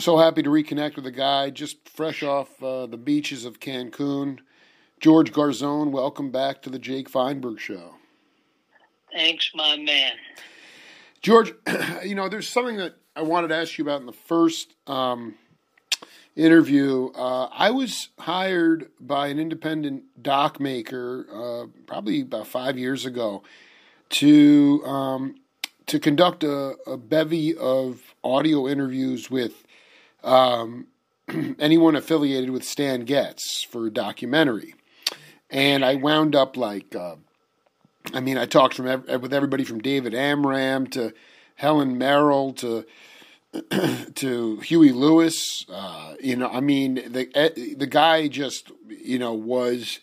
so happy to reconnect with a guy just fresh off uh, the beaches of Cancun. George Garzone, welcome back to the Jake Feinberg Show. Thanks, my man. George, you know, there's something that I wanted to ask you about in the first um, interview. Uh, I was hired by an independent doc maker uh, probably about five years ago to um, to conduct a, a, bevy of audio interviews with um, anyone affiliated with Stan Getz for a documentary, and I wound up like. Uh, I mean, I talked from with everybody from David Amram to Helen Merrill to to Huey Lewis. Uh, you know, I mean, the the guy just you know was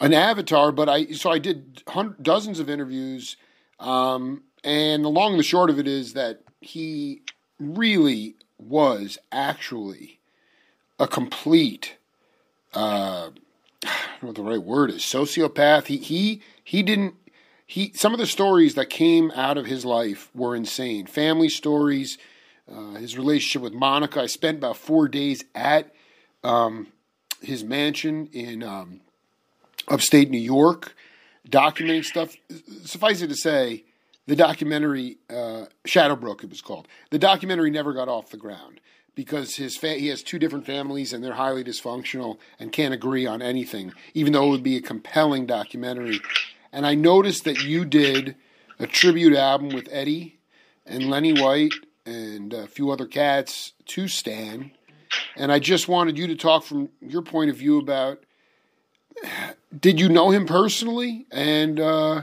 an avatar. But I so I did dozens of interviews, um, and the long and the short of it is that he really was actually a complete. Uh, I don't know what the right word is. Sociopath. He he he didn't he some of the stories that came out of his life were insane. Family stories, uh, his relationship with Monica. I spent about four days at um, his mansion in um, upstate New York, documenting stuff. Suffice it to say, the documentary uh, Shadowbrook, it was called. The documentary never got off the ground because his fa- he has two different families and they're highly dysfunctional and can't agree on anything, even though it would be a compelling documentary. And I noticed that you did a tribute album with Eddie and Lenny White and a few other cats to Stan. And I just wanted you to talk from your point of view about did you know him personally and uh,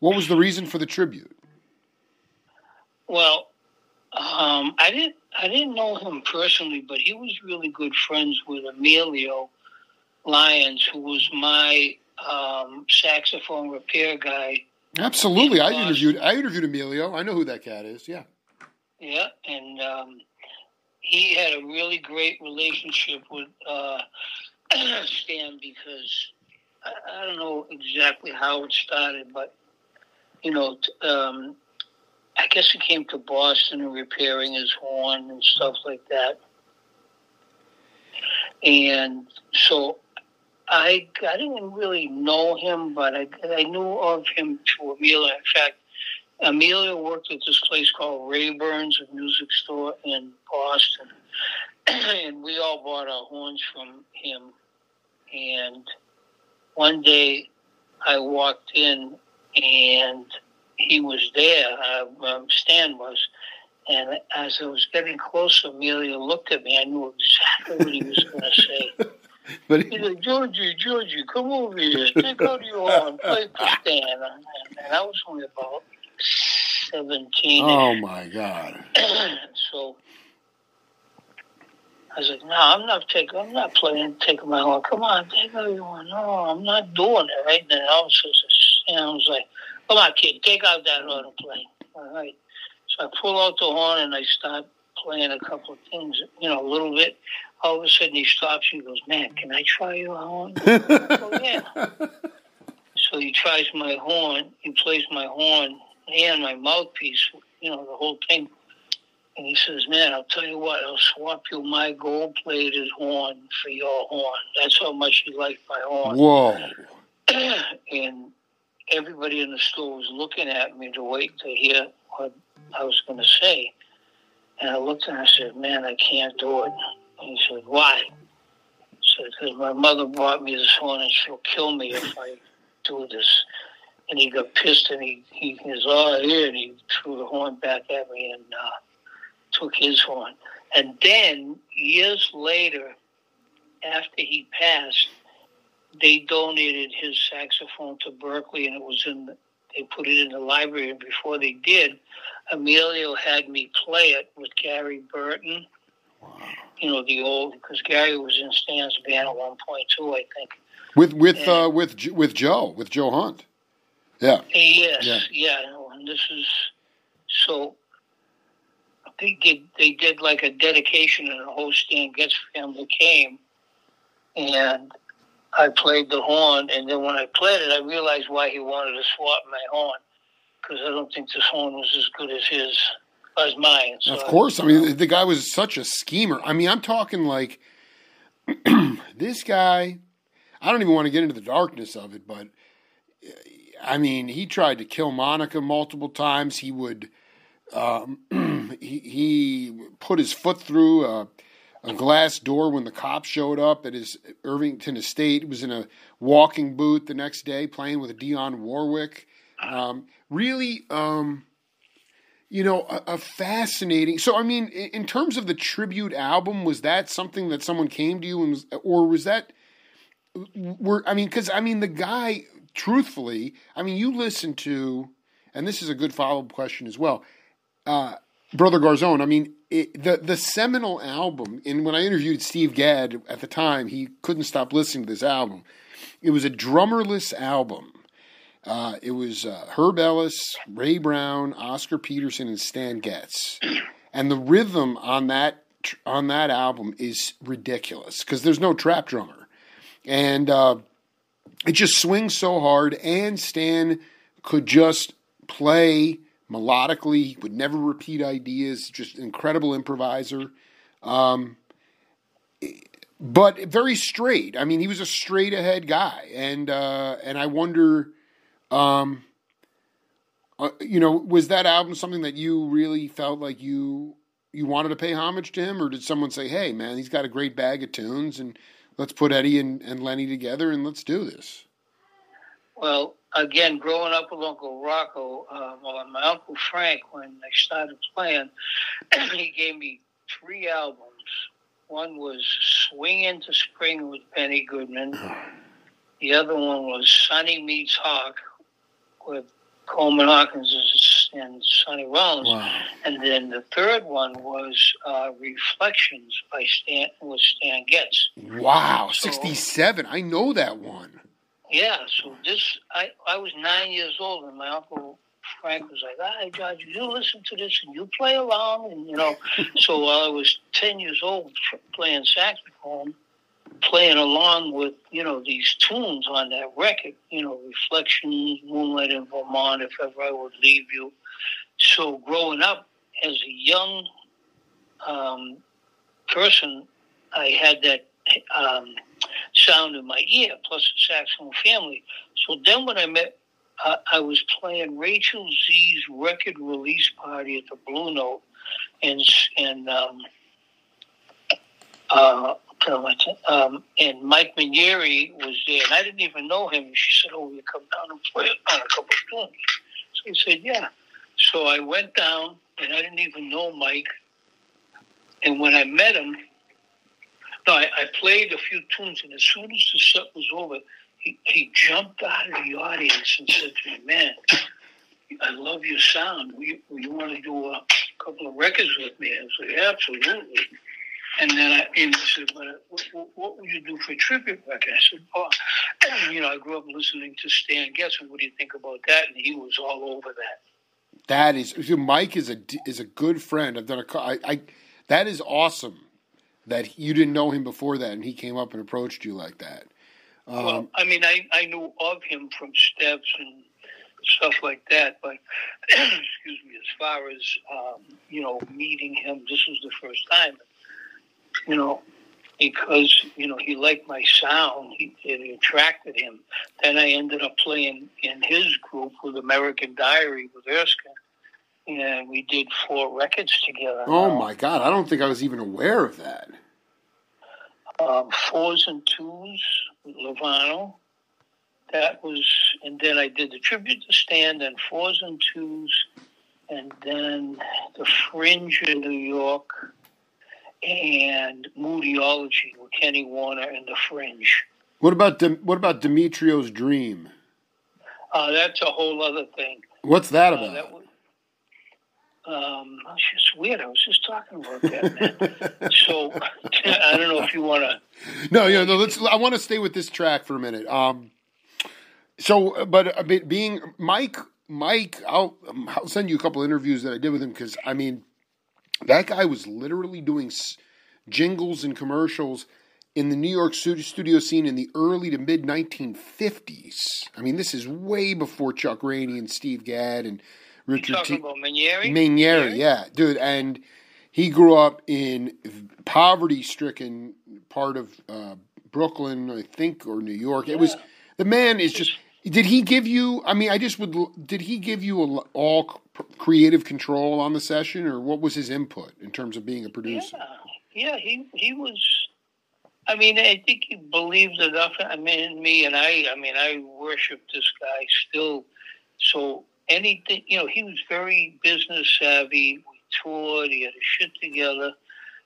what was the reason for the tribute? Well, um, I didn't I didn't know him personally, but he was really good friends with Emilio Lyons, who was my um, saxophone repair guy. Absolutely, I interviewed I interviewed Emilio. I know who that cat is. Yeah. Yeah, and um, he had a really great relationship with uh, Stan because I, I, don't know exactly how it started, but you know, um, I guess he came to Boston and repairing his horn and stuff like that. And so I I didn't really know him, but I I knew of him through Emilio. In fact, Emilio worked at this place called Rayburn's, a music store in Boston, and we all bought our horns from him. And one day, I walked in, and he was there. Uh, um, Stan was, and as I was getting closer, Emilio looked at me. I knew exactly what he was going to say. But he's like, Georgie, Georgie, come over here. Take out your horn, play for Stan. And, and I was only about 17. Oh, my God. so I was like, no, I'm not taking, I'm not playing, taking my horn. Come on, take out your horn. No, I'm not doing it right now. I was, just, and I was like, come on, kid, take out that horn and play. All right. So I pull out the horn and I start playing a couple of things, you know, a little bit. All of a sudden he stops and he goes, man, can I try your horn? oh, yeah. So he tries my horn. He plays my horn and my mouthpiece, you know, the whole thing. And he says, man, I'll tell you what, I'll swap you my gold-plated horn for your horn. That's how much you like my horn. Whoa. and everybody in the store was looking at me to wait to hear what I was going to say. And I looked and I said, man, I can't do it. And he said, why? I said, because my mother bought me this horn and she'll kill me if I do this and he got pissed and he, he, was all here and he threw the horn back at me and uh, took his horn. And then years later, after he passed, they donated his saxophone to Berklee, and it was in the, they put it in the library and before they did, Emilio had me play it with Gary Burton. Wow. You know the old because Gary was in Stan's band at one point too, I think. With with and, uh, with with Joe with Joe Hunt. Yeah. Yes. Yeah. yeah. And this is so. They did. They did like a dedication, and the whole Stan Getz family came, and I played the horn. And then when I played it, I realized why he wanted to swap my horn, because I don't think this horn was as good as his. as mine. So, of course, I mean the guy was such a schemer. I mean, I'm talking like this guy. I don't even want to get into the darkness of it, but I mean, he tried to kill Monica multiple times. He would um, he, he put his foot through a, a, glass door when the cops showed up at his Irvington estate. He was in a walking boot the next day playing with Dionne Warwick. Um, really, um, you know, a, a, fascinating. So, I mean, in, in, terms of the tribute album, was that something that someone came to you and was, or was that? Were I mean, because I mean, the guy, truthfully, I mean, you listen to, and this is a good follow up question as well uh, Brother Garzone, I mean, it, the the seminal album. And when I interviewed Steve Gadd at the time, he couldn't stop listening to this album. It was a drummerless album. Uh, it was uh, Herb Ellis, Ray Brown, Oscar Peterson, and Stan Getz, and the rhythm on that on that album is ridiculous because there's no trap drummer, and uh, it just swings so hard. And Stan could just play melodically. He would never repeat ideas. Just incredible improviser. Um, but very straight. I mean, he was a straight ahead guy, and uh, and I wonder, um, uh, you know, was that album something that you really felt like you you wanted to pay homage to him, or did someone say, "Hey, man, he's got a great bag of tunes, and let's put Eddie and, and Lenny together and let's do this"? Well, again, growing up with Uncle Rocco, uh, well, my Uncle Frank, when I started playing, he gave me three albums. One was Swing into Spring with Benny Goodman. The other one was Sonny Meets Hawk with Coleman Hawkins and Sonny Rollins. Wow. And then the third one was uh, Reflections by Stan with Stan Getz. Wow, so, 67. I know that one. Yeah, so this, I, I was nine years old, and my uncle Frank was like, "Hey, George, you listen to this and you play along." And you know, so while I was ten years old playing saxophone, playing along with you know these tunes on that record, you know, Reflections, Moonlight in Vermont, If Ever I Would Leave You. So growing up as a young um, person, I had that um, sound in my ear, plus the saxophone family. So then when I met, uh, I was playing Rachel Z's record release party at the Blue Note, and and um, uh, um, and Mike Mainieri was there, and I didn't even know him. She said, "Oh, you come down and play on a couple of tunes." So he said, "Yeah." So I went down, and I didn't even know Mike. And when I met him, no, I, I, played a few tunes, and as soon as the set was over, he, he jumped out of the audience and said to me, "Man, I love your sound. Will you, want to do a couple of records with me?" I was like, "Absolutely." And then I and he said, "But uh, what, what, would you do for a tribute record?" I said, "Oh, you know, I grew up listening to Stan Getz, and what do you think about that?" And he was all over that. That is, Mike is a is a good friend. I've done a, I, I that is awesome that you didn't know him before that, and he came up and approached you like that. Um, well, I mean, I, I knew of him from steps and stuff like that, but excuse me, as far as um, you know, meeting him, this was the first time. You know, because you know he liked my sound, he, it attracted him. Then I ended up playing in his group with American Diary with Erskine and we did four records together. Oh my God! I don't think I was even aware of that. Um, fours and twos, Lovano. That was, and then I did the tribute to Stan, and fours and twos, and then the Fringe in New York, and Moodiology with Kenny Werner and the Fringe. What about what about Demetrio's Dream? Uh, that's a whole other thing. What's that about? Uh, that was, um, it's just weird. I was just talking about that, man. so I don't know if you want to. No, yeah, no. Let's. I want to stay with this track for a minute. Um, so, but a bit being Mike, Mike, I'll I'll send you a couple interviews that I did with him because I mean, that guy was literally doing jingles and commercials in the New York studio scene in the early to mid 1950s. I mean, this is way before Chuck Rainey and Steve Gadd and Richard Tee Mainieri? Mainieri, yeah, dude, and he grew up in poverty-stricken part of uh, Brooklyn, I think, or New York. It was the man is just. Did he give you? I mean, I just would. Did he give you a, all creative control on the session, or what was his input in terms of being a producer? Yeah, yeah, he he was. I mean, I think he believed enough I mean, in me, and I. I mean, I worship this guy still. So anything, you know, he was very business savvy. We toured. He had his shit together.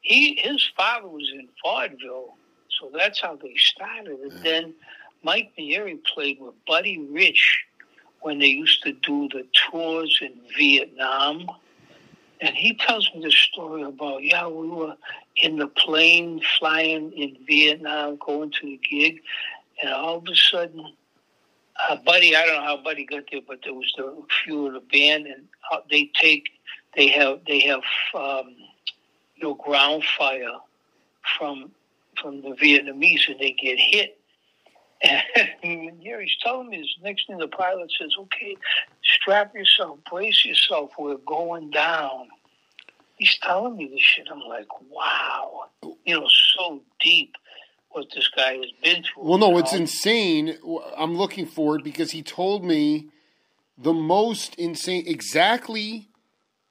He his father was in vaudeville, so that's how they started. And then Mike Nieri played with Buddy Rich when they used to do the tours in Vietnam. And he tells me the story about, yeah, we were in the plane flying in Vietnam, going to the gig, and all of a sudden, uh, Buddy, I don't know how Buddy got there, but there was the few of the band, and uh, they take, they have, they have, um, you know, ground fire from from the Vietnamese, and they get hit. And Gary's telling me this. Next thing, the pilot says, "Okay, strap yourself, brace yourself. We're going down." He's telling me this shit. I'm like, wow, you know, so deep what this guy has been through. Well, no, it's insane. I'm looking for it because he told me the most insane, exactly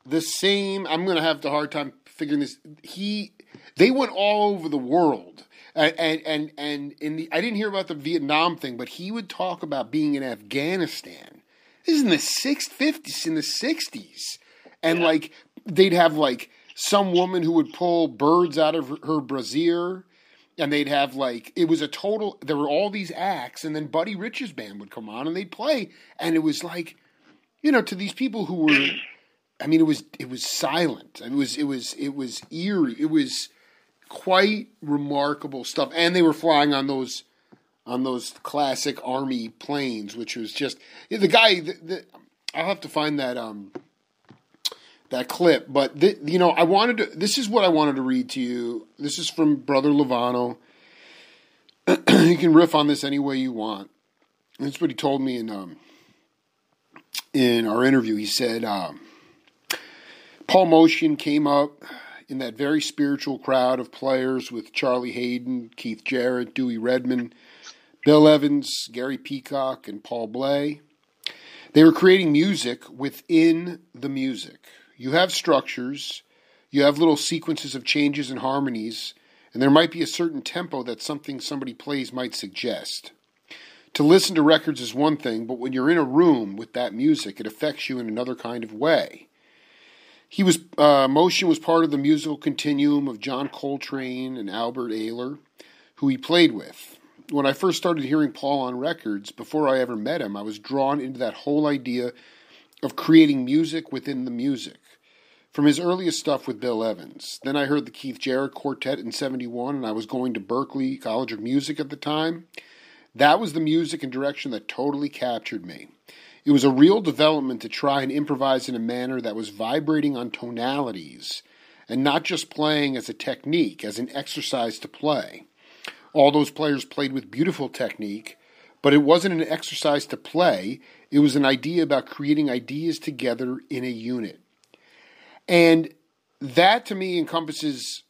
the same. I'm going to have the hard time figuring this. He, they went all over the world, and and and, and in the I didn't hear about the Vietnam thing, but he would talk about being in Afghanistan. This is in the six fifties, in the sixties, and Yeah. like they'd have like some woman who would pull birds out of her, her brassiere and they'd have like it was a total there were all these acts and then buddy rich's band would come on and they'd play and it was like you know to these people who were i mean it was it was silent. It was it was it was eerie. It was quite remarkable stuff. And they were flying on those on those classic army planes which was just the guy the, the, i'll have to find that um that clip. But th- you know, I wanted to. This is what I wanted to read to you. This is from Brother Lovano. you can riff on this any way you want. That's what he told me in um, in our interview. He said um, Paul Motian came up in that very spiritual crowd of players with Charlie Haden, Keith Jarrett, Dewey Redman, Bill Evans, Gary Peacock, and Paul Bley. They were creating music within the music. You have structures, you have little sequences of changes and harmonies, and there might be a certain tempo that something somebody plays might suggest. To listen to records is one thing, but when you're in a room with that music, it affects you in another kind of way. He was uh, Motian was part of the musical continuum of John Coltrane and Albert Ayler, who he played with. When I first started hearing Paul on records, before I ever met him, I was drawn into that whole idea of creating music within the music. From his earliest stuff with Bill Evans. Then I heard the Keith Jarrett Quartet in 71, and I was going to Berklee College of Music at the time. That was the music and direction that totally captured me. It was a real development to try and improvise in a manner that was vibrating on tonalities and not just playing as a technique, as an exercise to play. All those players played with beautiful technique, but it wasn't an exercise to play, it was an idea about creating ideas together in a unit. And that to me encompasses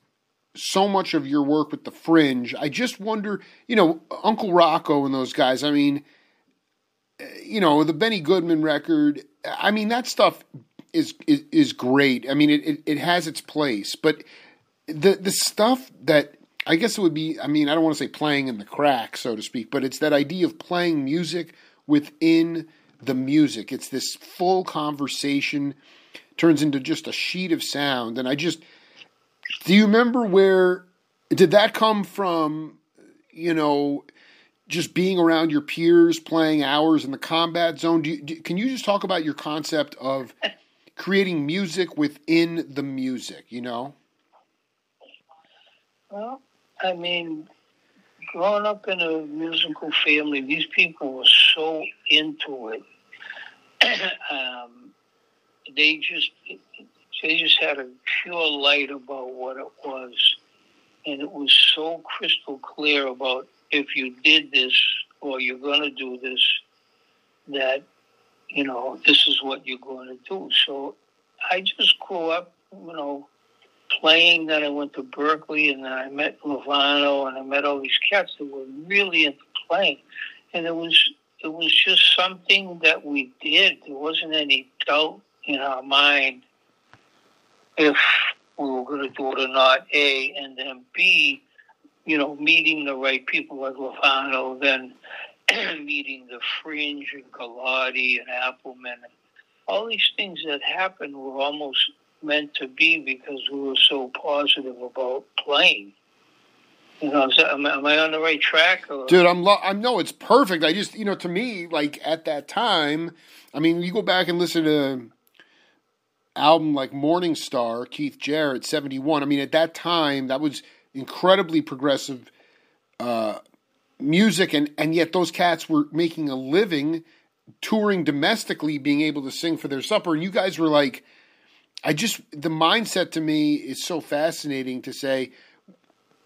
so much of your work with the fringe. I just wonder, you know, Uncle Rocco and those guys, I mean, eh, you know, the Benny Goodman record, I mean, that stuff is is, is great. I mean, it, it, it has its place, but the the stuff that I guess it would be, I mean, I don't want to say playing in the crack, so to speak, but it's that idea of playing music within the music. It's this full conversation turns into just a sheet of sound. And I just, do you remember where, did that come from, you know, just being around your peers, playing hours in the combat zone? Do you, do, can you just talk about your concept of creating music within the music, you know? Well, I mean, growing up in a musical family, these people were so into it. um, they just they just had a pure light about what it was, and it was so crystal clear about if you did this or you're gonna do this, that you know, this is what you're going to do. So I just grew up, you know, playing. Then I went to Berklee, and then I met Lovano, and I met all these cats that were really into playing. And it was it was just something that we did. There wasn't any doubt in our mind if we were going to do it or not. A and then B, you know, meeting the right people like Lovano, then meeting the Fringe and Gullotti and Appleman, and all these things that happened were almost meant to be because we were so positive about playing. You know, am, am, I on the right track? Or? Dude, I'm. Lo- I'm no, it's perfect. I just, you know, to me, like at that time, I mean, you go back and listen to album like Morning Star, Keith Jarrett, seventy one. I mean, at that time, that was incredibly progressive uh, music, and and yet those cats were making a living touring domestically, being able to sing for their supper, and you guys were like I just the mindset to me is so fascinating to say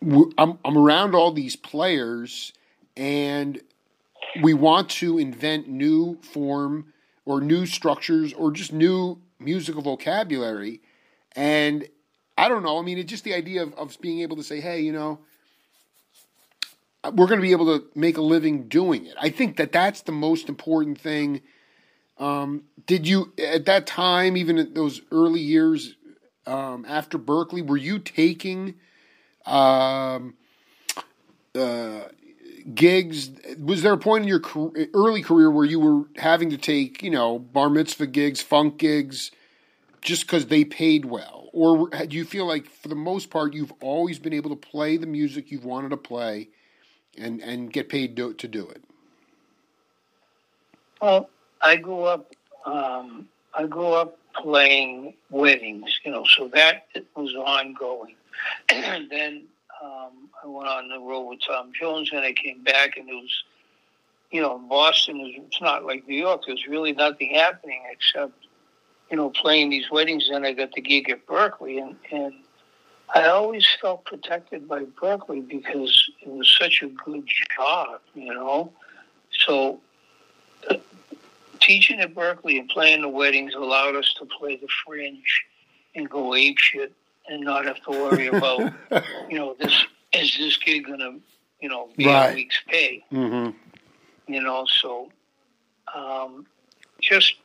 I'm I'm around all these players and we want to invent new form or new structures or just new musical vocabulary. And I don't know I mean it's just the idea of, of being able to say hey you know we're going to be able to make a living doing it. I think that that's the most important thing um, did you at that time, even in those early years um, after Berklee, were you taking um, uh, gigs? Was there a point in your early career where you were having to take, you know, bar mitzvah gigs, funk gigs, just because they paid well? Or do you feel like, for the most part, you've always been able to play the music you've wanted to play and, and get paid to, to do it? Well, I grew up. Um, I grew up playing weddings, you know, so that was ongoing. And then um, I went on the road with Tom Jones, and I came back, and it was, you know, Boston was. It's not like New York. There's really nothing happening except, you know, playing these weddings. Then I got the gig at Berklee, and and I always felt protected by Berklee because it was such a good job, you know. So teaching at Berklee and playing the weddings allowed us to play the fringe and go ape shit and not have to worry about, you know, this is this kid gonna, you know, be right. a week's pay. Mm-hmm. You know, so um, just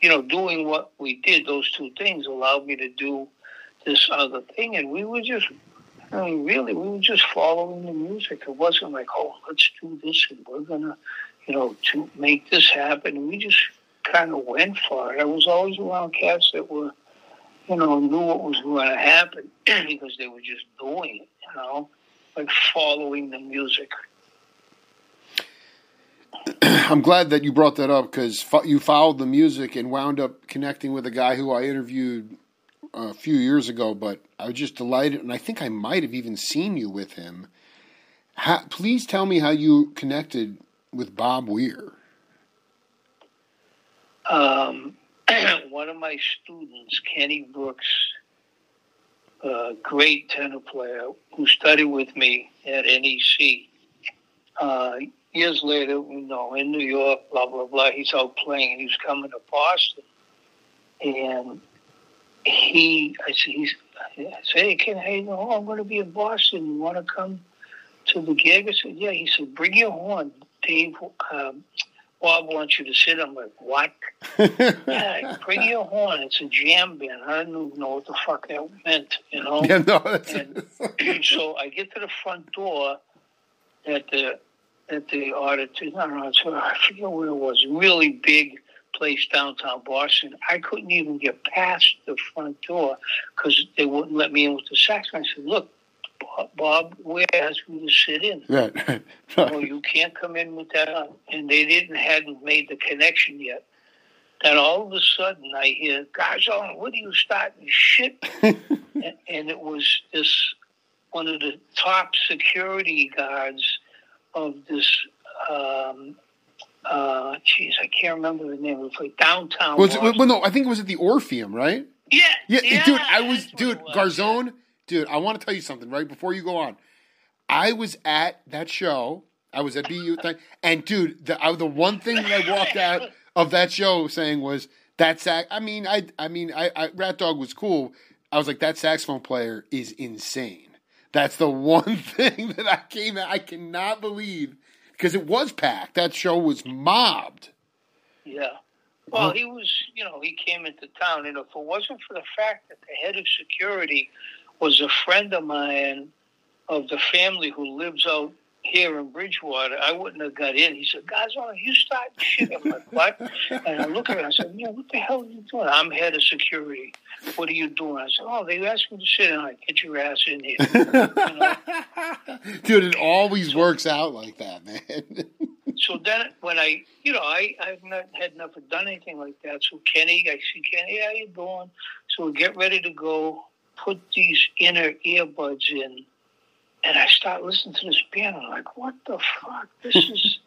you know, doing what we did, those two things allowed me to do this other thing, and we were just. I mean, really, we were just following the music. It wasn't like, oh, let's do this and we're gonna, you know, to make this happen. We just kind of went for it. I was always around cats that were, you know, knew what was going to happen because they were just doing it, you know, like following the music. I'm glad that you brought that up because you followed the music and wound up connecting with a guy who I interviewed uh, a few years ago. But I was just delighted, and I think I might have even seen you with him. How, please tell me how you connected with Bob Weir? Um, one of my students, Kenny Brooks, a great tenor player who studied with me at NEC. Uh, years later, you know, in New York, blah blah blah. He's out playing, he's coming to Boston, and he, I said, he's, I said, hey, Ken, hey, no, I'm going to be in Boston. You want to come to the gig? I said, yeah. He said, bring your horn. Dave, um, Bob wants you to sit. I'm like, what? yeah, bring your horn. It's a jam band. I didn't know what the fuck that meant, you know? Yeah, no. and so I get to the front door at the at the auditorium. I don't know. I forget where it was. Really big place downtown Boston. I couldn't even get past the front door because they wouldn't let me in with the saxophone. I said, "Look, Bob Weir asked me to sit in. Right. well, you can't come in with that. And they didn't hadn't made the connection yet. Then all of a sudden I hear, guys, on, what are you starting shit? and, and it was this one of the top security guards of this um, uh, geez, I can't remember the name of the place. Downtown. Was it, well, no, I think it was at the Orpheum, right? Yeah, yeah, yeah dude. I was, dude, was, Garzone. Dude, I want to tell you something right before you go on. I was at that show. I was at BU thing, and dude, the I, the one thing that I walked out of that show saying was that sax. I mean, I I mean, I, I Ratdog was cool. I was like, that saxophone player is insane. That's the one thing that I came. I cannot believe because it was packed. That show was mobbed. Yeah. Well, he was, you know, he came into town, and if it wasn't for the fact that the head of security was a friend of mine of the family who lives out here in Bridgewater, I wouldn't have got in. He said, "Guys, oh, you start shit." I'm like, "What?" And I look at him. I said, man, what the hell are you doing?" I'm head of security. What are you doing? I said, "Oh, they asked me to sit in. I get your ass in here." You know? Dude, it always works out like that, man. so then when I, you know, I, I've not had never done anything like that. So Kenny, I see Kenny, how you doing? So we get ready to go, put these inner earbuds in, and I start listening to this band. I'm like, what the fuck? This is,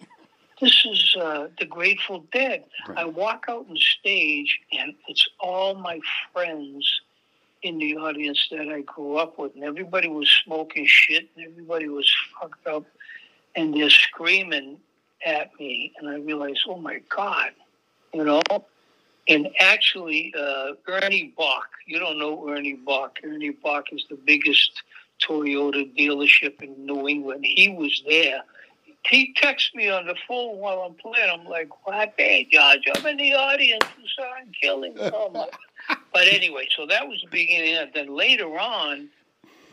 this is uh, the Grateful Dead. Right. I walk out on stage, and it's all my friends in the audience that I grew up with, and everybody was smoking shit, and everybody was fucked up, and they're screaming at me, and I realized, oh my god, you know. And actually, uh, Ernie Boch, you don't know Ernie Boch. Ernie Boch is the biggest Toyota dealership in New England. He was there. He texts me on the phone while I'm playing. I'm like, what? Hey, George, I'm in the audience. I'm killing. My. But anyway, so that was the beginning. And then later on,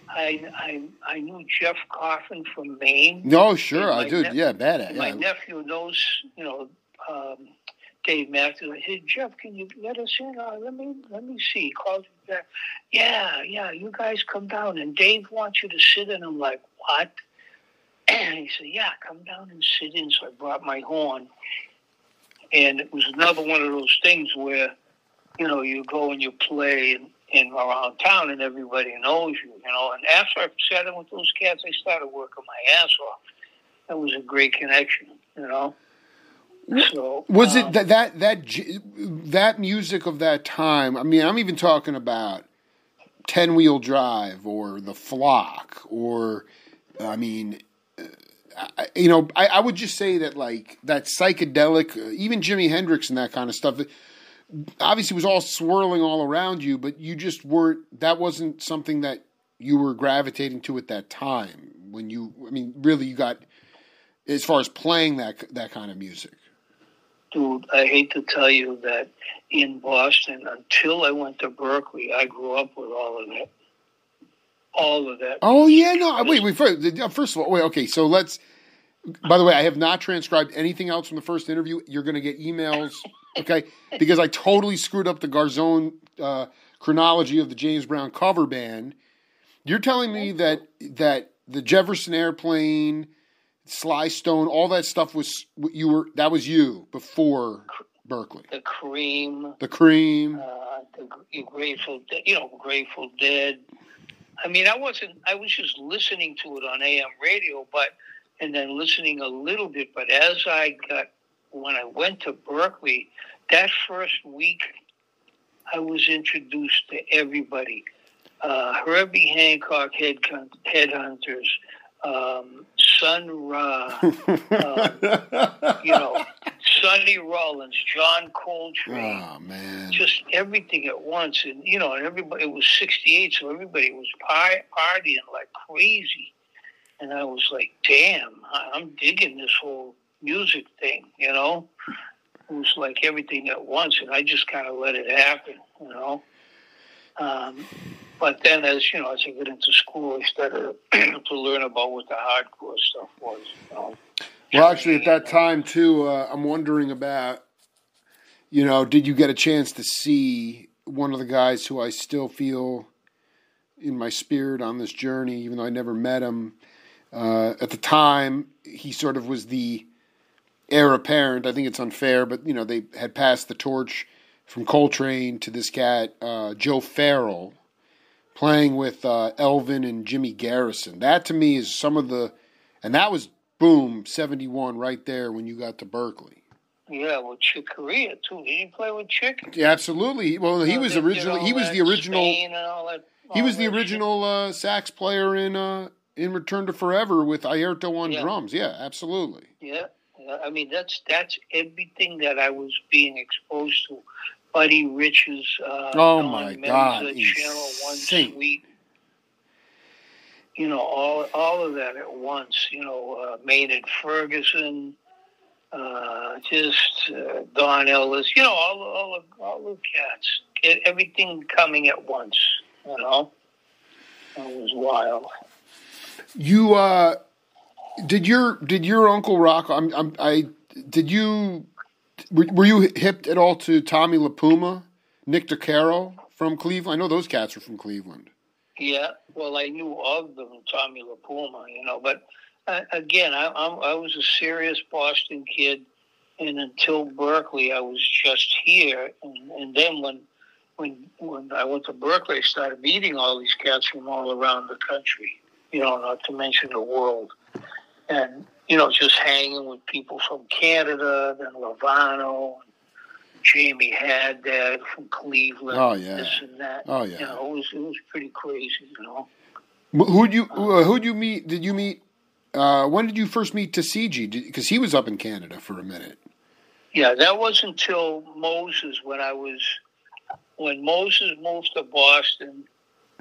I, I I knew Jeff Coffin from Maine. no, sure, I do. nep- Yeah, bad My yeah. nephew knows, you know, um, Dave Matthews. Hey Jeff, can you let us in? Uh, let me let me see. He calls back. Yeah, yeah. You guys come down, and Dave wants you to sit in. I'm like, what? And he said, yeah, come down and sit in. So I brought my horn, and it was another one of those things where, you know, you go and you play in around town, and everybody knows you, you know. And after I sat in with those cats, I started working my ass off. That was a great connection, you know. So Was um, it that that that that music of that time? I mean, I'm even talking about Ten Wheel Drive or The Flock, or I mean, uh, I, you know, I, I would just say that like that psychedelic, uh, even Jimi Hendrix and that kind of stuff. Obviously, was all swirling all around you, but you just weren't. That wasn't something that you were gravitating to at that time. When you, I mean, really, you got as far as playing that that kind of music. Dude, I hate to tell you that in Boston, until I went to Berklee, I grew up with all of that. All of that. Oh yeah, no. Wait, wait. First, first of all, wait. Okay, so let's. By the way, I have not transcribed anything else from the first interview. You're going to get emails, okay? Because I totally screwed up the Garzone uh, chronology of the James Brown cover band. You're telling me that that the Jefferson Airplane, Sly Stone, all that stuff was you were that was you before Berklee. The Cream, The Cream. uh, the Grateful, Dead, you know, Grateful Dead. I mean, I wasn't. I was just listening to it on AM radio, but and then listening a little bit. But as I got when I went to Berklee, that first week, I was introduced to everybody. Uh, Herbie Hancock head headhunters, um, Sun Ra, um, you know, Sonny Rollins, John Coltrane oh man. just everything at once, and you know, and everybody. It was '68, so everybody was par- partying like crazy, and I was like, "Damn, I- I'm digging this whole music thing." You know, it was like everything at once, and I just kind of let it happen. You know, um, but then as you know, as I got into school, I started to learn about what the hardcore stuff was. You know? Well, actually, at that time too, uh, I'm wondering about. You know, did you get a chance to see one of the guys who I still feel in my spirit on this journey, even though I never met him? Uh, at the time, he sort of was the heir apparent. I think it's unfair, but you know, they had passed the torch from Coltrane to this cat, uh, Joe Farrell, playing with uh, Elvin and Jimmy Garrison. That to me is some of the, and that was boom, 71 right there when you got to Berklee. Yeah, well, Chick Corea too. Did you play with Chick? Yeah, absolutely. Well, he You know, was originally he was the original Spain and all that- he was the original uh, sax player in uh, in Return to Forever with Airto on Yeah. drums. Yeah, absolutely. Yeah, I mean that's that's everything that I was being exposed to. Buddy Rich's uh, Oh, Don my God, Channel One. Suite. You know all all of that at once. You know uh, Maynard Ferguson, uh, just uh, Don Ellis. You know all the- all of, all the cats. Get everything coming at once. You know, it was wild. You uh, did your did your uncle rock? I'm, I'm I did you were, were you hip at all to Tommy LiPuma, Nick DeCaro from Cleveland? I know those cats are from Cleveland. Yeah, well, I knew of them, Tommy LiPuma, you know, but uh, again, I, I'm, I was a serious Boston kid, and until Berklee, I was just here, and, and then when when when I went to Berklee, I started meeting all these cats from all around the country, you know, not to mention the world, and you know, just hanging with people from Canada, then Lovano, Jamie Haddad from Cleveland, Oh, yeah. this and that. Oh, yeah. You know, it was it was pretty crazy, you know. Wh- Who'd you uh, who'd you meet? Did you meet? Uh, when did you first meet Tasiji? Because he was up in Canada for a minute. Yeah, that wasn't until Moses when I was when Moses moved to Boston,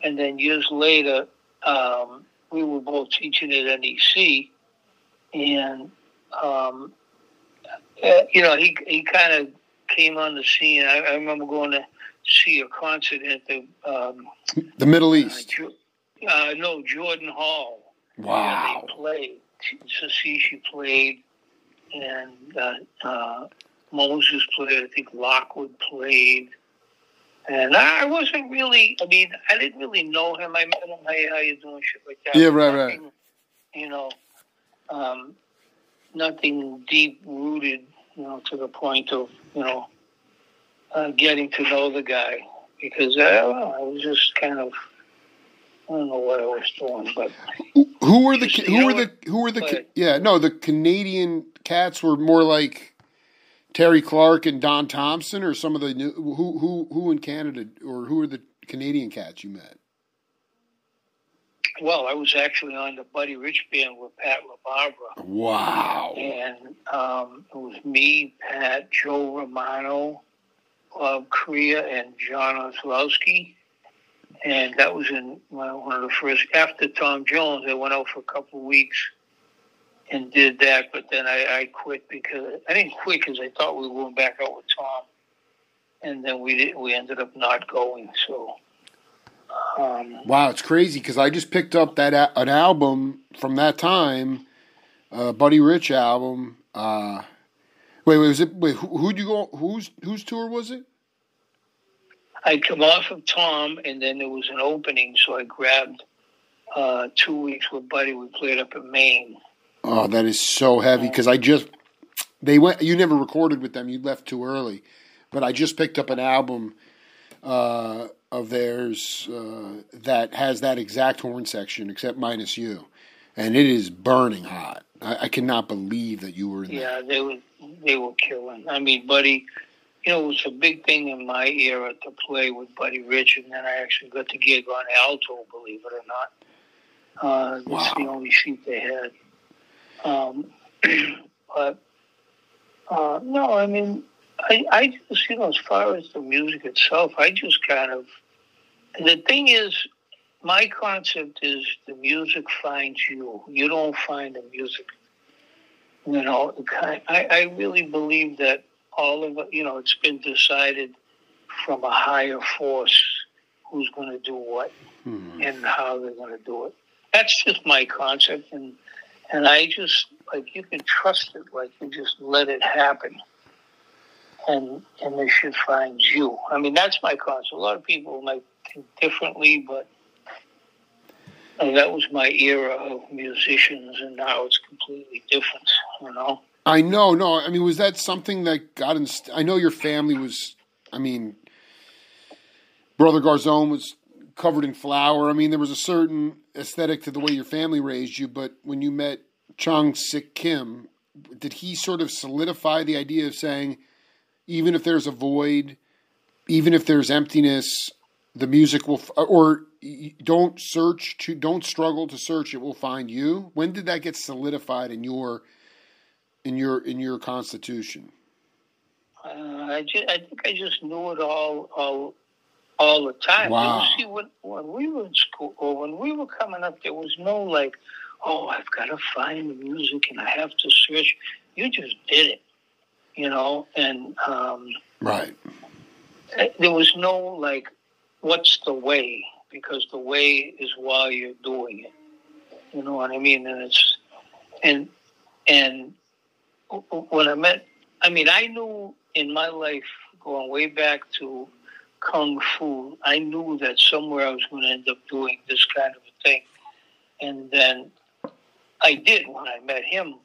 and then years later, um, we were both teaching at NEC, and um, uh, you know he he kind of came on the scene. I, I remember going to see a concert at the um, The Middle uh, East. Uh, no Jordan Hall. Wow. They played. Sassishi played, and uh, uh, Moses played. I think Lockwood played. And I wasn't really. I mean, I didn't really know him. I met him. Hey, how you doing? Shit like that. Yeah, right, right. You know, um, nothing deep rooted. You know, to the point of you know uh, getting to know the guy because I, don't know, I was just kind of. I don't know what I was doing, but Who were the Just, who were the who were the yeah no the Canadian cats were more like Terry Clarke and Don Thompson or some of the new who who who in Canada or who are the Canadian cats you met? Well, I was actually on the Buddy Rich band with Pat LaBarbera, Wow. and um, it was me, Pat, Joe Romano, Bob Korea, and John Oslawski. And that was in one of the first, after Tom Jones, I went out for a couple of weeks and did that, but then I, I quit because, I didn't quit because I thought we were going back out with Tom. And then we did, we ended up not going, so. Um, Wow, it's crazy because I just picked up that a- an album from that time, uh, Buddy Rich album. Uh, wait, wait, was it? Wait, who, who'd you go? Whose whose tour was it? I come off of Tom, and then there was an opening, so I grabbed uh, two weeks with Buddy. We played up in Maine. Oh, that is so heavy because I just they went. You never recorded with them. You left too early, but I just picked up an album uh, of theirs uh, that has that exact horn section, except minus you, and it is burning hot. I, I cannot believe that you were in Yeah, they were they were killing. I mean, Buddy, you know, it was a big thing in my era to play with Buddy Rich, and then I actually got the gig on alto, believe it or not. Uh, that's Wow. the only sheet they had. Um, but uh, no, I mean, I, I just, you know, as far as the music itself, I just kind of. The thing is, my concept is the music finds you. You don't find the music. You know, I, I really believe that all of it, you know, it's been decided from a higher force who's going to do what Hmm. and how they're going to do it. That's just my concept, and and I just like you can trust it, like you just let it happen, and and the shit finds you. I mean, that's my concept. A lot of people might differently, but uh, that was my era of musicians, and now it's completely different. You know. I know, no. I mean, was that something that got in? I know your family was. I mean, brother Garzone was covered in flour. I mean, there was a certain aesthetic to the way your family raised you. But when you met Chung Sik Kim, did he sort of solidify the idea of saying, even if there's a void, even if there's emptiness, the music will, f- or don't search to, don't struggle to search, it will find you. When did that get solidified in your in your in your constitution? Uh, I, just, I think I just knew it all all all the time. Wow. You see, when, when we were in school or when we were coming up, there was no like, oh, I've got to find the music and I have to search. You just did it, you know, and um, Right. there was no like, what's the way? Because the way is while you're doing it. You know what I mean? And it's and and when I met, I mean, I knew in my life going way back to kung fu, I knew that somewhere I was going to end up doing this kind of a thing, and then I did when I met him.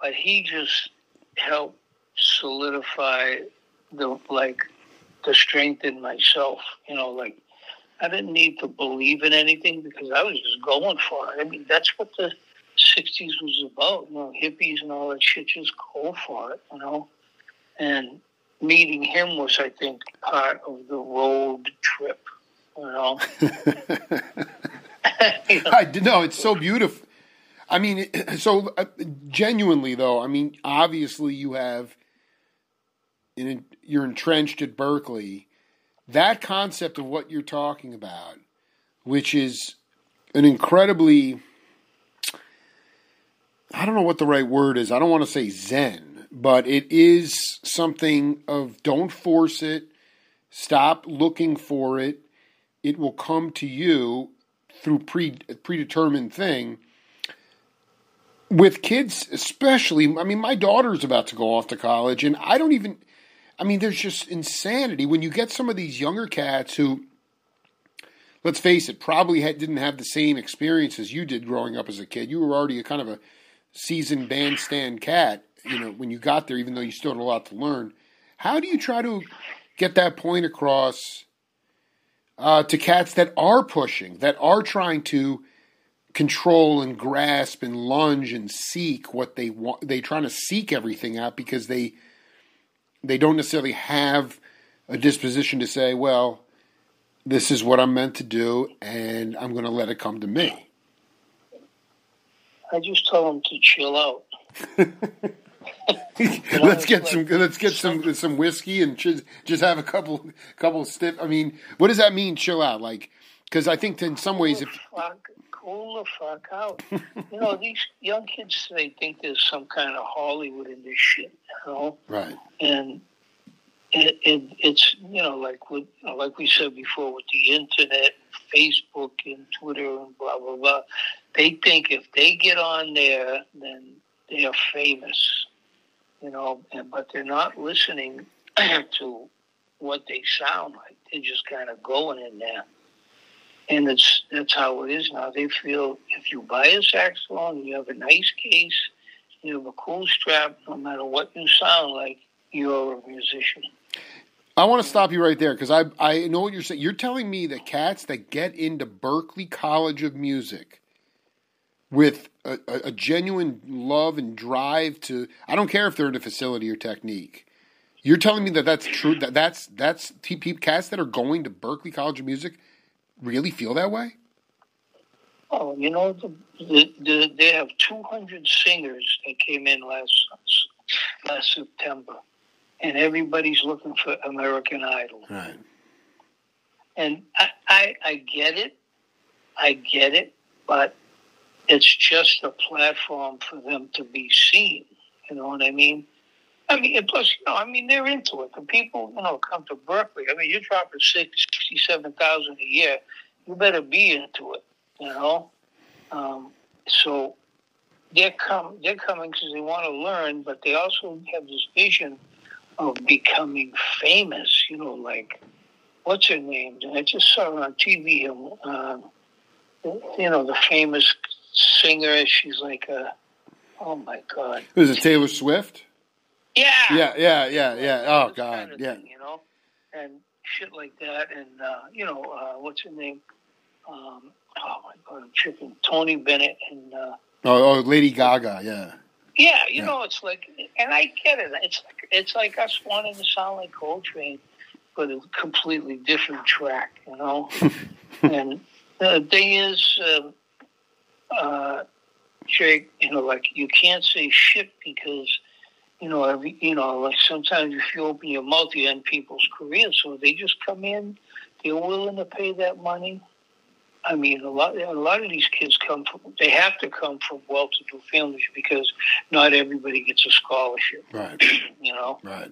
But he just helped solidify the like the strength in myself. You know, like I didn't need to believe in anything because I was just going for it. I mean, that's what the '60s was about. You know, hippies and all that shit. Just go for it. You know, and meeting him was, I think, part of the road trip. You know, You know? I no, it's so beautiful. I mean, so uh, genuinely though, I mean, obviously you have, in, you're entrenched at Berklee. That concept of what you're talking about, which is an incredibly, I don't know what the right word is. I don't want to say zen, but it is something of don't force it, stop looking for it. It will come to you through pre predetermined thing. With kids, especially, I mean, my daughter's about to go off to college, and I don't even. I mean, there's just insanity when you get some of these younger cats who, let's face it, probably had, didn't have the same experience as you did growing up as a kid. You were already a kind of a seasoned bandstand cat, you know, when you got there, even though you still had a lot to learn. How do you try to get that point across uh, to cats that are pushing, that are trying to control and grasp and lunge and seek what they want? They're trying to seek everything out because they they don't necessarily have a disposition to say, well, this is what I'm meant to do, and I'm going to let it come to me. I just tell them to chill out. let's get some. Let's get some some whiskey and just just have a couple couple stiff. I mean, what does that mean? Chill out, like because I think in some ways, if cool the fuck out. you know, these young kids they think there's some kind of Hollywood in this shit. You know, right, and it, it it's you know like with you know, like we said before with the internet, Facebook and Twitter and blah blah blah. They think if they get on there, then they are famous. You know, and, but they're not listening to what they sound like. They're just kind of going in there. And it's that's how it is now. They feel if you buy a saxophone, you have a nice case, you have a cool strap, no matter what you sound like, you're a musician. I want to stop you right there because I I know what you're saying. You're telling me that cats that get into Berklee College of Music with a, a, a genuine love and drive to I don't care if they're into facility or technique. You're telling me that that's true. That that's that's TP cats that are going to Berklee College of Music really feel that way. Oh, you know, the, the, the, they have 200 singers that came in last last September, and everybody's looking for American Idol. Right. And I, I, I get it, I get it, but it's just a platform for them to be seen. You know what I mean? I mean, plus, you know, I mean, they're into it. The people, you know, come to Berklee. I mean, you're dropping sixty-seven thousand a year. You better be into it. You know, um, so they're come they're coming because they want to learn, but they also have this vision of becoming famous. You know, like what's her name? I just saw her on TV. Um, you know, the famous singer. She's like a oh my god. Is it Taylor Swift? Yeah. Yeah, yeah, yeah, yeah. Oh God, kind of yeah. thing, you know, and shit like that, and uh, you know, uh, what's her name? Um, oh my god, I'm tripping. Tony Bennett and. Uh, Oh, oh, Lady Gaga, yeah. Yeah, you Yeah. know, it's like, and I get it. It's like it's like us wanting to sound like Coltrane, but a completely different track, you know. and the thing is, um, uh, Jake, you know, like you can't say shit because you know, every you know, like sometimes if you open your mouth, you end people's careers. So they just come in, they're willing to pay that money. I mean, a lot a lot of these kids come from they have to come from well-to-do families because not everybody gets a scholarship. Right. You know. Right.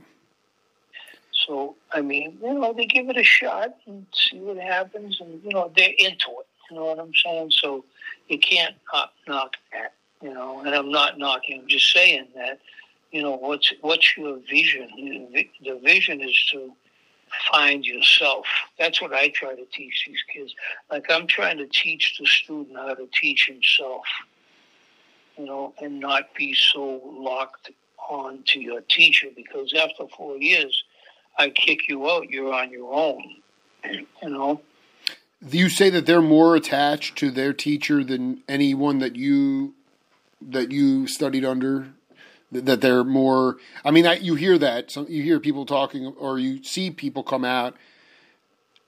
So I mean, you know, they give it a shot and see what happens, and you know, they're into it. You know what I'm saying? So you can't knock, knock that. You know, and I'm not knocking. I'm just saying that. You know, what's what's your vision? The vision is to find yourself. That's what I try to teach these kids. Like I'm trying to teach the student how to teach himself, you know, and not be so locked on to your teacher because after four years, I kick you out, you're on your own, you know. Do you say that they're more attached to their teacher than anyone that you that you studied under? That they're more. I mean, I, you hear that. So you hear people talking, or you see people come out,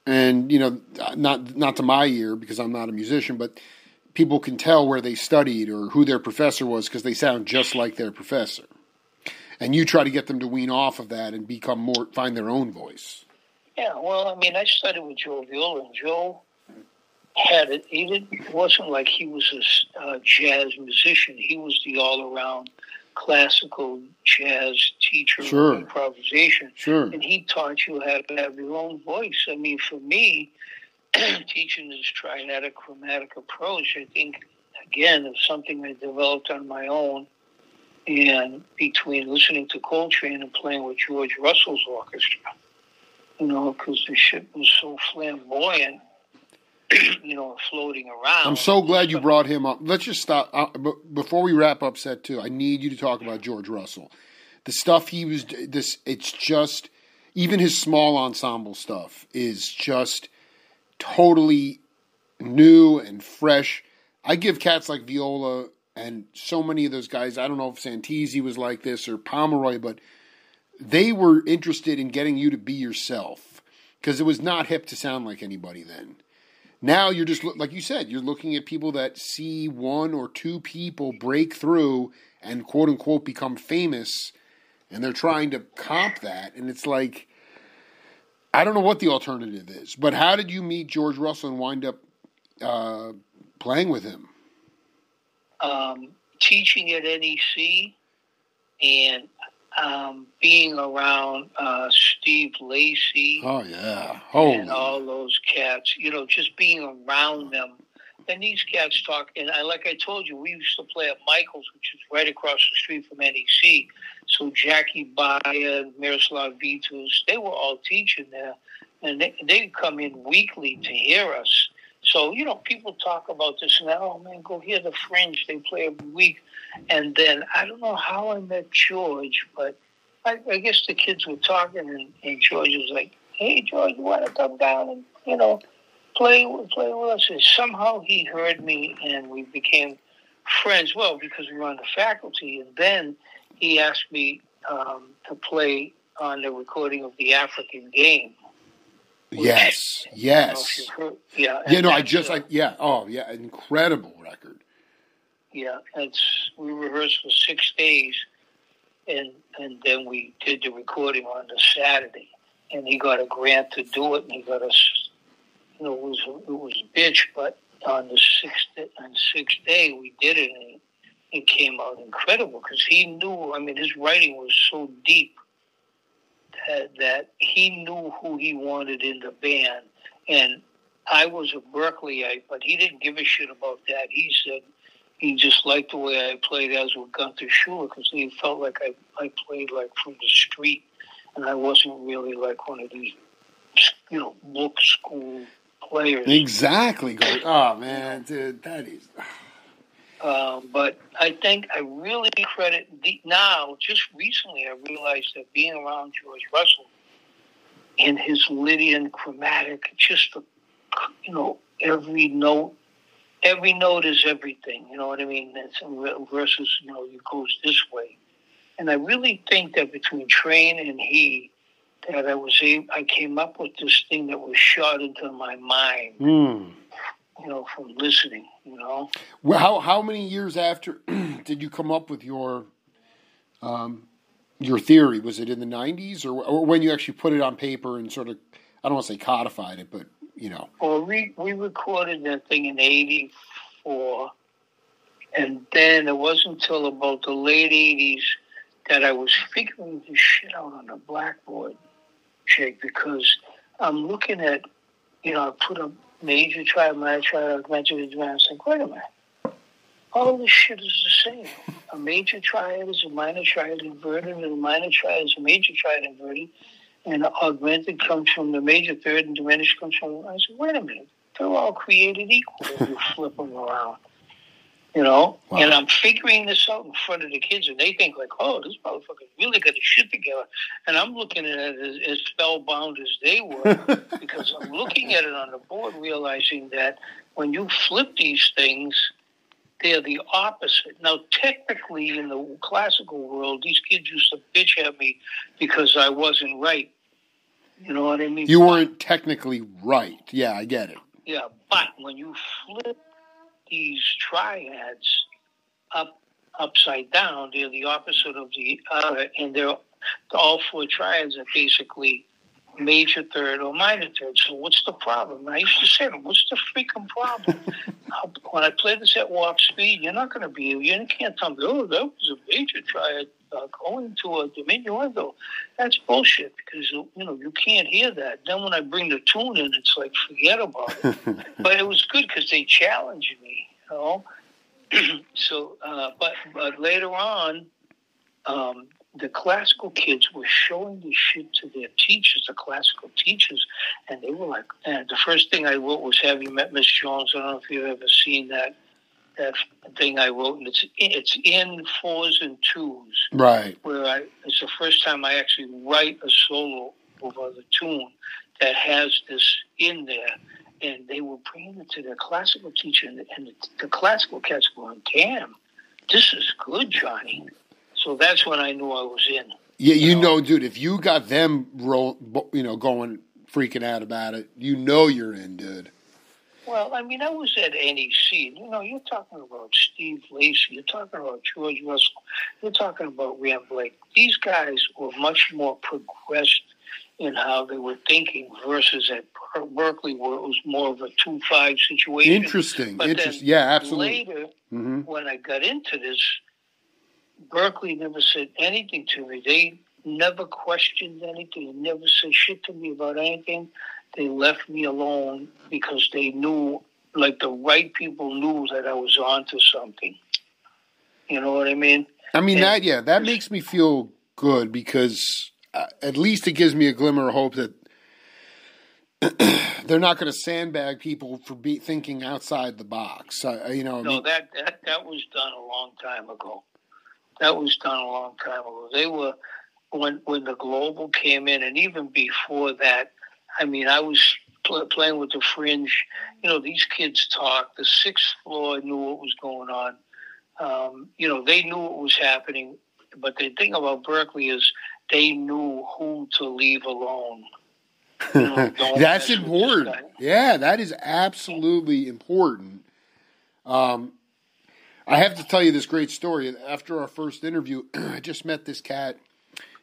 and you know, not not to my ear because I'm not a musician, but people can tell where they studied or who their professor was because they sound just like their professor. And you try to get them to wean off of that and become more, find their own voice. Yeah, well, I mean, I studied with Joe Viola, and Joe had it. He didn't. It wasn't like he was a uh, jazz musician. He was the all-around classical jazz teacher sure. of improvisation. Sure. And he taught you how to have your own voice. I mean, for me, teaching this triadic chromatic approach, I think, again, is something I developed on my own. And between listening to Coltrane and playing with George Russell's orchestra, you know, because the shit was so flamboyant you know, floating around. I'm so glad you brought him up. Let's just stop. Uh, before we wrap up set two, I need you to talk about George Russell. The stuff he was, this, it's just, even his small ensemble stuff is just totally new and fresh. I give cats like Viola and so many of those guys, I don't know if Santisi was like this or Pomeroy, but they were interested in getting you to be yourself because it was not hip to sound like anybody then. Now you're just like you said, you're looking at people that see one or two people break through and quote unquote become famous, and they're trying to comp that, and it's like I don't know what the alternative is. But how did you meet George Russell and wind up uh, playing with him? Um, teaching at NEC, and um, being around uh, Steve Lacy. Oh yeah, Holy. and all those cats. You know, just being around them. And these cats talk, and I like I told you, we used to play at Michael's, which is right across the street from NEC. So Jaki Byard, Miroslav Vitous, they were all teaching there, and they they'd come in weekly to hear us. So you know, people talk about this now. Oh man, go hear the Fringe. They play every week. And then I don't know how I met George, but I, I guess the kids were talking, and, and George was like, "Hey, George, you want to come down and you know play play with us?" And somehow he heard me, and we became friends. Well, because we were on the faculty, and then he asked me um, to play on the recording of the African Game. Yes, yes, yeah, yeah. No, I just like yeah. Oh, yeah, incredible record. Yeah, it's we rehearsed for six days, and and then we did the recording on the Saturday, and he got a grant to do it, and he got us. You know, it was it was a bitch, but on the sixth on sixth day we did it, and it came out incredible because he knew. I mean, his writing was so deep that that he knew who he wanted in the band, and I was a Berkleeite, but he didn't give a shit about that. He said he just liked the way I played as with Gunther Schuller because he felt like I, I played like from the street and I wasn't really like one of these, you know, book school players. Exactly. Oh, man, dude, that is. Ah. Um, but I think I really credit the, now. Just recently, I realized that being around George Russell and his Lydian chromatic, just the, you know, every note every note is everything. You know what I mean? It's versus you know it goes this way, and I really think that between Train and he, that I was able, I came up with this thing that was shot into my mind. Mm. You know, from listening. You know. Well, how how many years after did you come up with your um, your theory? Was it in the '90s, or, or when you actually put it on paper and sort of I don't want to say codified it, but you know. Well, we we recorded that thing in '84, and then it wasn't until about the late '80s that I was figuring this shit out on the blackboard, Jake, because I'm looking at, you know, I put major triad, minor triad, augmented advance. Like, wait a minute. All this shit is the same. A major triad is a minor triad inverted, and a minor triad is a major triad inverted and augmented comes from the major third and diminished comes from. I said, wait a minute, they're all created equal you flip them around. You know, wow. and I'm figuring this out in front of the kids, and they think like, "Oh, this motherfucker really got his shit together." And I'm looking at it as, as spellbound as they were, because I'm looking at it on the board, realizing that when you flip these things, they're the opposite. Now, technically, in the classical world, these kids used to bitch at me because I wasn't right. You know what I mean? You weren't technically right. Yeah, I get it. Yeah, but when you flip these triads up upside down, they're the opposite of the other, and they're all four triads are basically major third or minor third. So what's the problem? I used to say to them, what's the freaking problem? when I play this at warp speed, you're not going to be, you can't tell me, oh, that was a major triad uh, going to a diminuendo. That's bullshit because, you know, you can't hear that. Then when I bring the tune in, it's like, forget about it. but it was good because they challenged me, you know. so, uh, but, but later on, um, the classical kids were showing this shit to their teachers, the classical teachers, and they were like, and the first thing I wrote was "Have you met Miss Jones?" I don't know if you've ever seen that that thing I wrote, and it's it's in fours and twos, right? Where I it's the first time I actually write a solo over the tune that has this in there. And they were bringing it to their classical teacher, and, and the, the classical cats were going, "Damn, this is good, Johnny." So that's when I knew I was in. Yeah, you, you know? know, dude. If you got them roll, you know, going freaking out about it, you know you're in, dude. Well, I mean, I was at NEC. You know, you're talking about Steve Lacy. You're talking about George Russell. You're talking about Ran Blake. These guys were much more progressed in how they were thinking versus at Berklee, where it was more of a two-five situation. Interesting. But Interesting. Yeah, absolutely. Later, mm-hmm. when I got into this, Berklee never said anything to me. They never questioned anything. They never said shit to me about anything. They left me alone because they knew, like the right people knew that I was onto something. You know what I mean? I mean and that. Yeah, that makes me feel good because uh, at least it gives me a glimmer of hope that they're not going to sandbag people for be thinking outside the box. Uh, you know, no, I mean, that that that was done a long time ago. That was done a long time ago. They were when when the global came in, and even before that. I mean, I was pl- playing with the fringe. You know, these kids talk. The sixth floor knew what was going on. Um, you know, they knew what was happening. But the thing about Berklee is they knew who to leave alone. You know, That's important. Yeah, that is absolutely important. Um, I have to tell you this great story. After our first interview, I just met this cat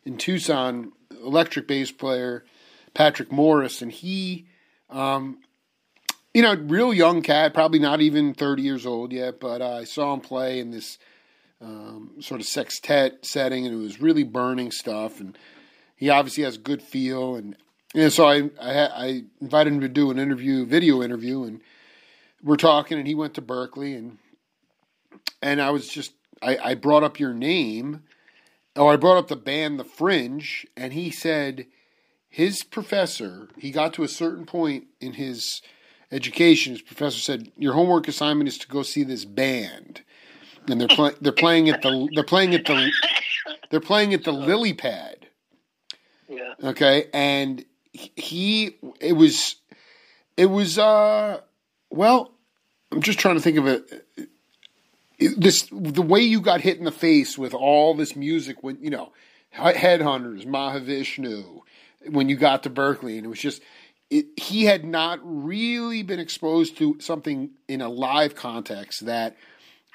in Tucson, electric bass player Patrick Morris, and he, um, you know, real young cat, probably not even thirty years old yet, but uh, I saw him play in this um, sort of sextet setting, and it was really burning stuff, and he obviously has good feel, and so I I, I invited him to do an interview, video interview, and we're talking, and he went to Berklee and and I was just I, I brought up your name, or I brought up the band The Fringe, and he said his professor. He got to a certain point in his education. His professor said, "Your homework assignment is to go see this band." And they're playing. They're playing at the. They're playing at the. They're playing at the Lily Pad. Yeah. Okay, and he. It was. It was. uh Well, I'm just trying to think of it this the way you got hit in the face with all this music when you know headhunters mahavishnu when you got to Berklee and it was just it, he had not really been exposed to something in a live context that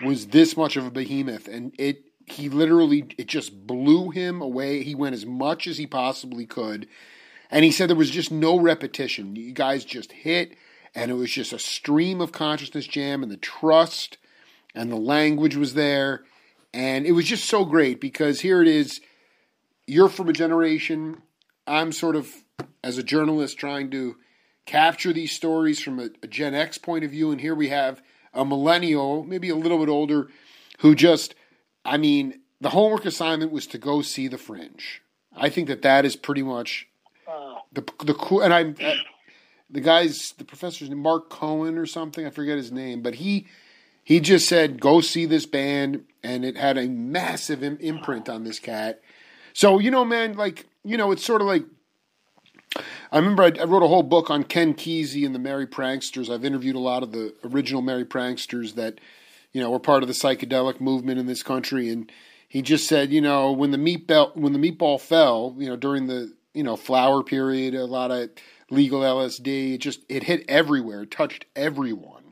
was this much of a behemoth and it he literally it just blew him away. He went as much as he possibly could. And he said there was just no repetition. You guys just hit and it was just a stream of consciousness jam and the trust and the language was there and it was just so great because here it is you're from a generation I'm sort of as a journalist trying to capture these stories from a, a Gen X point of view and here we have a millennial, maybe a little bit older who just I mean, the homework assignment was to go see the Fringe. I think that that is pretty much the the cool. And I'm uh, the guy's the professor's name, Mark Cohen or something. I forget his name, but he he just said go see this band, and it had a massive Im- imprint on this cat. So you know, man, like you know, it's sort of like I remember I, I, wrote a whole book on Ken Kesey and the Merry Pranksters. I've interviewed a lot of the original Merry Pranksters that you know, were part of the psychedelic movement in this country. And he just said, you know, when the meatball when the meatball fell, you know, during the you know flower period, a lot of legal LSD, it just it hit everywhere, it touched everyone,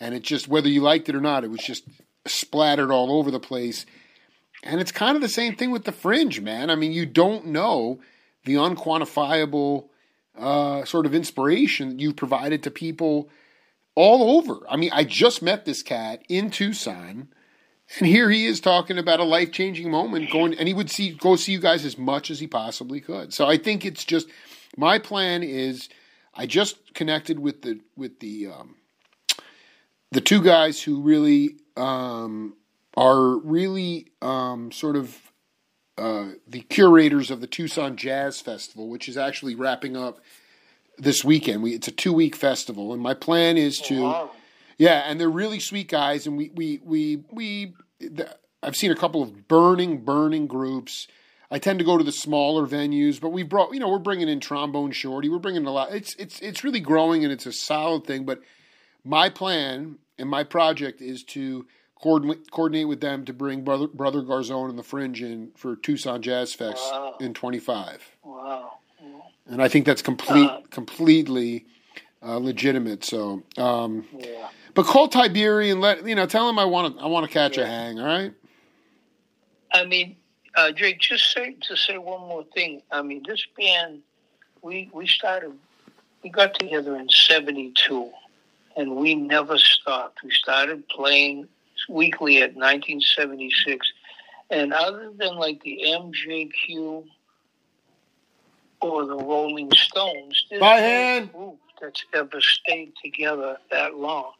and it just whether you liked it or not, it was just splattered all over the place. And it's kind of the same thing with the fringe, man. I mean, you don't know the unquantifiable uh, sort of inspiration that you've provided to people all over. I mean, I just met this cat in Tucson, and here he is talking about a life changing moment. Going and he would see go see you guys as much as he possibly could. So I think it's just my plan is I just connected with the with the um, the two guys who really um, are really um, sort of uh, the curators of the Tucson Jazz Festival, which is actually wrapping up this weekend. We it's a two week festival, and my plan is to, wow. yeah, and they're really sweet guys, and we we we we. The, I've seen a couple of burning burning groups. I tend to go to the smaller venues, but we brought you know we're bringing in trombone shorty. We're bringing a lot. It's it's it's really growing and it's a solid thing. But my plan and my project is to coordinate coordinate with them to bring brother brother Garzone and the Fringe in for Tucson Jazz Fest wow. in twenty five. Wow and I think that's complete, uh, completely uh, legitimate. So, um, yeah. but call Tiberi and let you know. Tell him I want to. I want to catch yeah. a hang. All right. I mean, uh, Jake. Just say to say one more thing. I mean, this band, we we started. We got together in '72, and we never stopped. We started playing weekly at 1976, and other than like the MJQ or the Rolling Stones. There's By hand. group that's ever stayed together that long.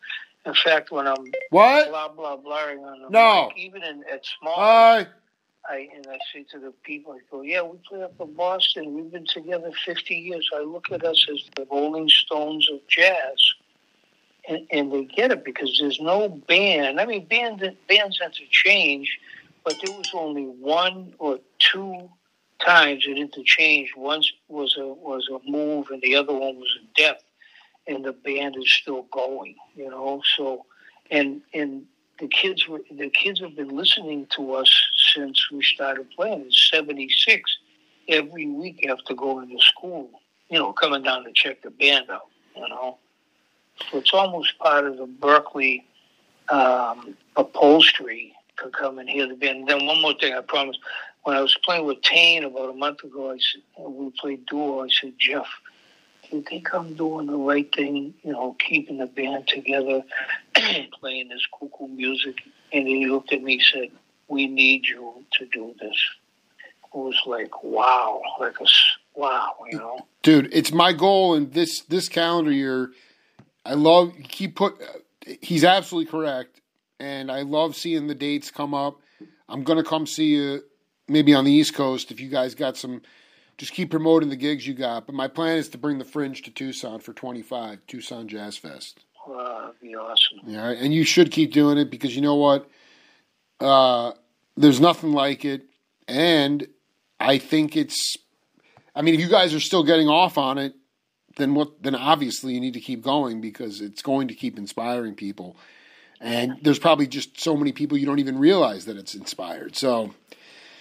In fact, when I'm what blah blah blaring on the no. mic, even in, at small. I and I say to the people, I go, yeah, we play up in Boston. We've been together 50 years. I look at us as the Rolling Stones of jazz. And, and they get it because there's no band. I mean, bands bands interchange, but there was only one or two times it interchanged. One was a was a move, and the other one was a death, and the band is still going. You know, so and and the kids were the kids have been listening to us since we started playing in '76. Every week after going to school, you know, coming down to check the band out. You know, so it's almost part of the Berklee um, upholstery to come in here the band. And then one more thing, I promise when I was playing with Tain about a month ago, I said, we played duo. I said, Jeff, do you think I'm doing the right thing? You know, keeping the band together, playing this cuckoo music. And he looked at me and said, we need you to do this. It was like, wow, like a wow, you know. Dude, it's my goal in this this calendar year. I love keep put. He's absolutely correct, and I love seeing the dates come up. I'm gonna come see you maybe on the East Coast if you guys got some. Just keep promoting the gigs you got. But my plan is to bring the Fringe to Tucson for 25, Tucson Jazz Fest. Wow, that'd be awesome. Yeah, and you should keep doing it because you know what? Uh, there's nothing like it, and I think it's. I mean, if you guys are still getting off on it, then what? Then obviously you need to keep going because it's going to keep inspiring people. And there's probably just so many people you don't even realize that it's inspired. So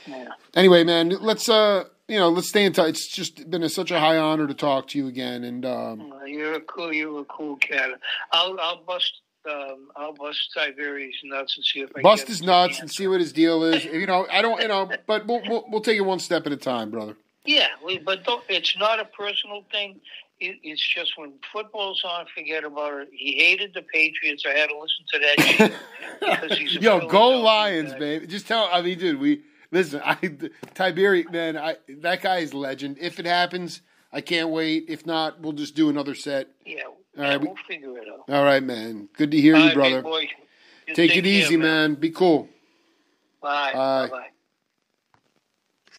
yeah. Anyway, man, let's uh, you know, let's stay in touch. It's just been a, such a high honor to talk to you again, and um, you're a cool, you're a cool cat. I'll I'll bust um, I'll bust Tiberius nuts and see if I Bust his nuts to and see what his deal is. You know, I don't. You know, but we'll we'll, we'll take it one step at a time, brother. Yeah, we, but don't, it's not a personal thing. It, it's just when football's on, forget about it. He hated the Patriots. I had to listen to that because he's Yo, go Lions, guy. baby. Just tell. I mean, dude, we listen. I Tiberi, man, I that guy is legend. If it happens, I can't wait. If not, we'll just do another set. Yeah, all right, we- we'll figure it out. All right, man. Good to hear All you, right, brother. You Take it care, easy, man. Be cool. Bye. Bye. Bye.